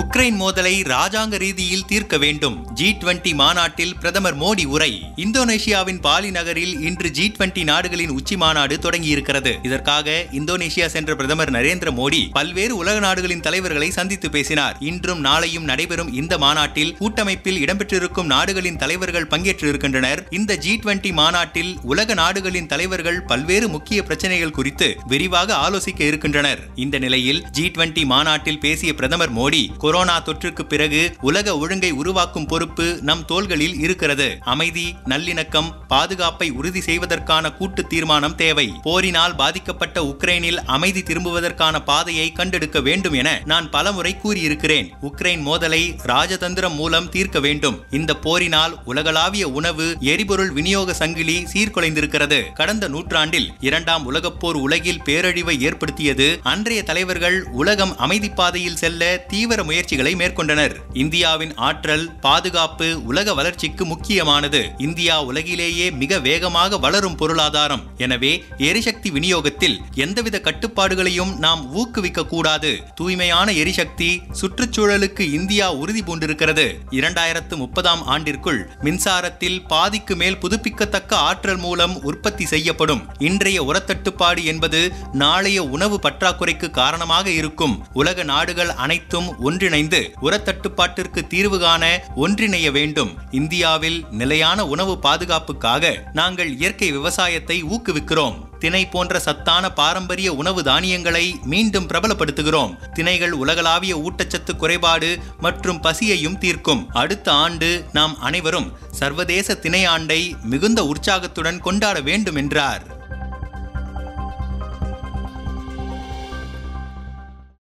Ukraine மோதலை ராஜாங்க ரீதியில் தீர்க்க வேண்டும். ஜி டுவெண்டி மாநாட்டில் பிரதமர் மோடி உரை. இந்தோனேஷியாவின் பாலி நகரில் இன்று ஜி டுவெண்டி நாடுகளின் உச்சி மாநாடு தொடங்கியிருக்கிறது. இதற்காக இந்தோனேஷியா சென்ற பிரதமர் நரேந்திர மோடி பல்வேறு உலக நாடுகளின் தலைவர்களை சந்தித்து பேசினார். இன்றும் நாளையும் நடைபெறும் இந்த மாநாட்டில் கூட்டமைப்பில் இடம்பெற்றிருக்கும் நாடுகளின் தலைவர்கள் பங்கேற்றிருக்கின்றனர். இந்த ஜி டுவெண்டி மாநாட்டில் உலக நாடுகளின் தலைவர்கள் பல்வேறு முக்கிய பிரச்சனைகள் குறித்து விரிவாக ஆலோசிக்க இருக்கின்றனர். இந்த நிலையில் ஜி டுவெண்டி மாநாட்டில் பேசிய பிரதமர் மோடி கொரோனா தொற்றுக்கு பிறகு உலக ஒழுங்கை உருவாக்கும் பொறுப்பு நம் தோள்களில் இருக்கிறது. அமைதி நல்லிணக்கம் பாதுகாப்பை உறுதி செய்வதற்கான கூட்டு தீர்மானம் தேவை. போரினால் பாதிக்கப்பட்ட உக்ரைனில் அமைதி திரும்புவதற்கான பாதையை கண்டெடுக்க வேண்டும் என நான் பலமுறை கூறியிருக்கிறேன். உக்ரைன் மோதலை ராஜதந்திரம் மூலம் தீர்க்க வேண்டும். இந்த போரினால் உலகளாவிய உணவு எரிபொருள் விநியோக சங்கிலி சீர்குலைந்திருக்கிறது. கடந்த நூற்றாண்டில் இரண்டாம் உலகப்போர் உலகில் பேரழிவை ஏற்படுத்தியது. அன்றைய தலைவர்கள் உலகம் அமைதி பாதையில் செல்ல தீவிர முயற்சிகளை மேற்கொண்டனர். இந்தியாவின் ஆற்றல் பாதுகாப்பு உலக வளர்ச்சிக்கு முக்கியமானது. இந்தியா உலகிலேயே மிக வேகமாக வளரும் பொருளாதாரம். எனவே எரிசக்தி விநியோகத்தில் எந்தவித கட்டுப்பாடுகளையும் நாம் ஊக்குவிக்க கூடாது தூய்மையான எரிசக்தி சுற்றுச்சூழலுக்கு இந்தியா உறுதி பூண்டிருக்கிறது. இரண்டாயிரத்து முப்பதாம் ஆண்டிற்குள் மின்சாரத்தில் பாதிக்கு மேல் புதுப்பிக்கத்தக்க ஆற்றல் மூலம் உற்பத்தி செய்யப்படும். இன்றைய உரத்தட்டுப்பாடு என்பது நாளைய உணவு பற்றாக்குறைக்கு காரணமாக இருக்கும். உலக நாடுகள் அனைத்தும் ஒன்று ஒன்றிணைந்து உரத்தட்டுப்பாட்டிற்கு தீர்வு காண ஒன்றிணைய வேண்டும். இந்தியாவில் நிலையான உணவு பாதுகாப்புக்காக நாங்கள் இயற்கை விவசாயத்தை ஊக்குவிக்கிறோம். திணை போன்ற சத்தான பாரம்பரிய உணவு தானியங்களை மீண்டும் பிரபலப்படுத்துகிறோம். திணைகள் உலகளாவிய ஊட்டச்சத்து குறைபாடு மற்றும் பசியையும் தீர்க்கும். அடுத்த ஆண்டு நாம் அனைவரும் சர்வதேச திணை ஆண்டை மிகுந்த உற்சாகத்துடன் கொண்டாட வேண்டும் என்றார்.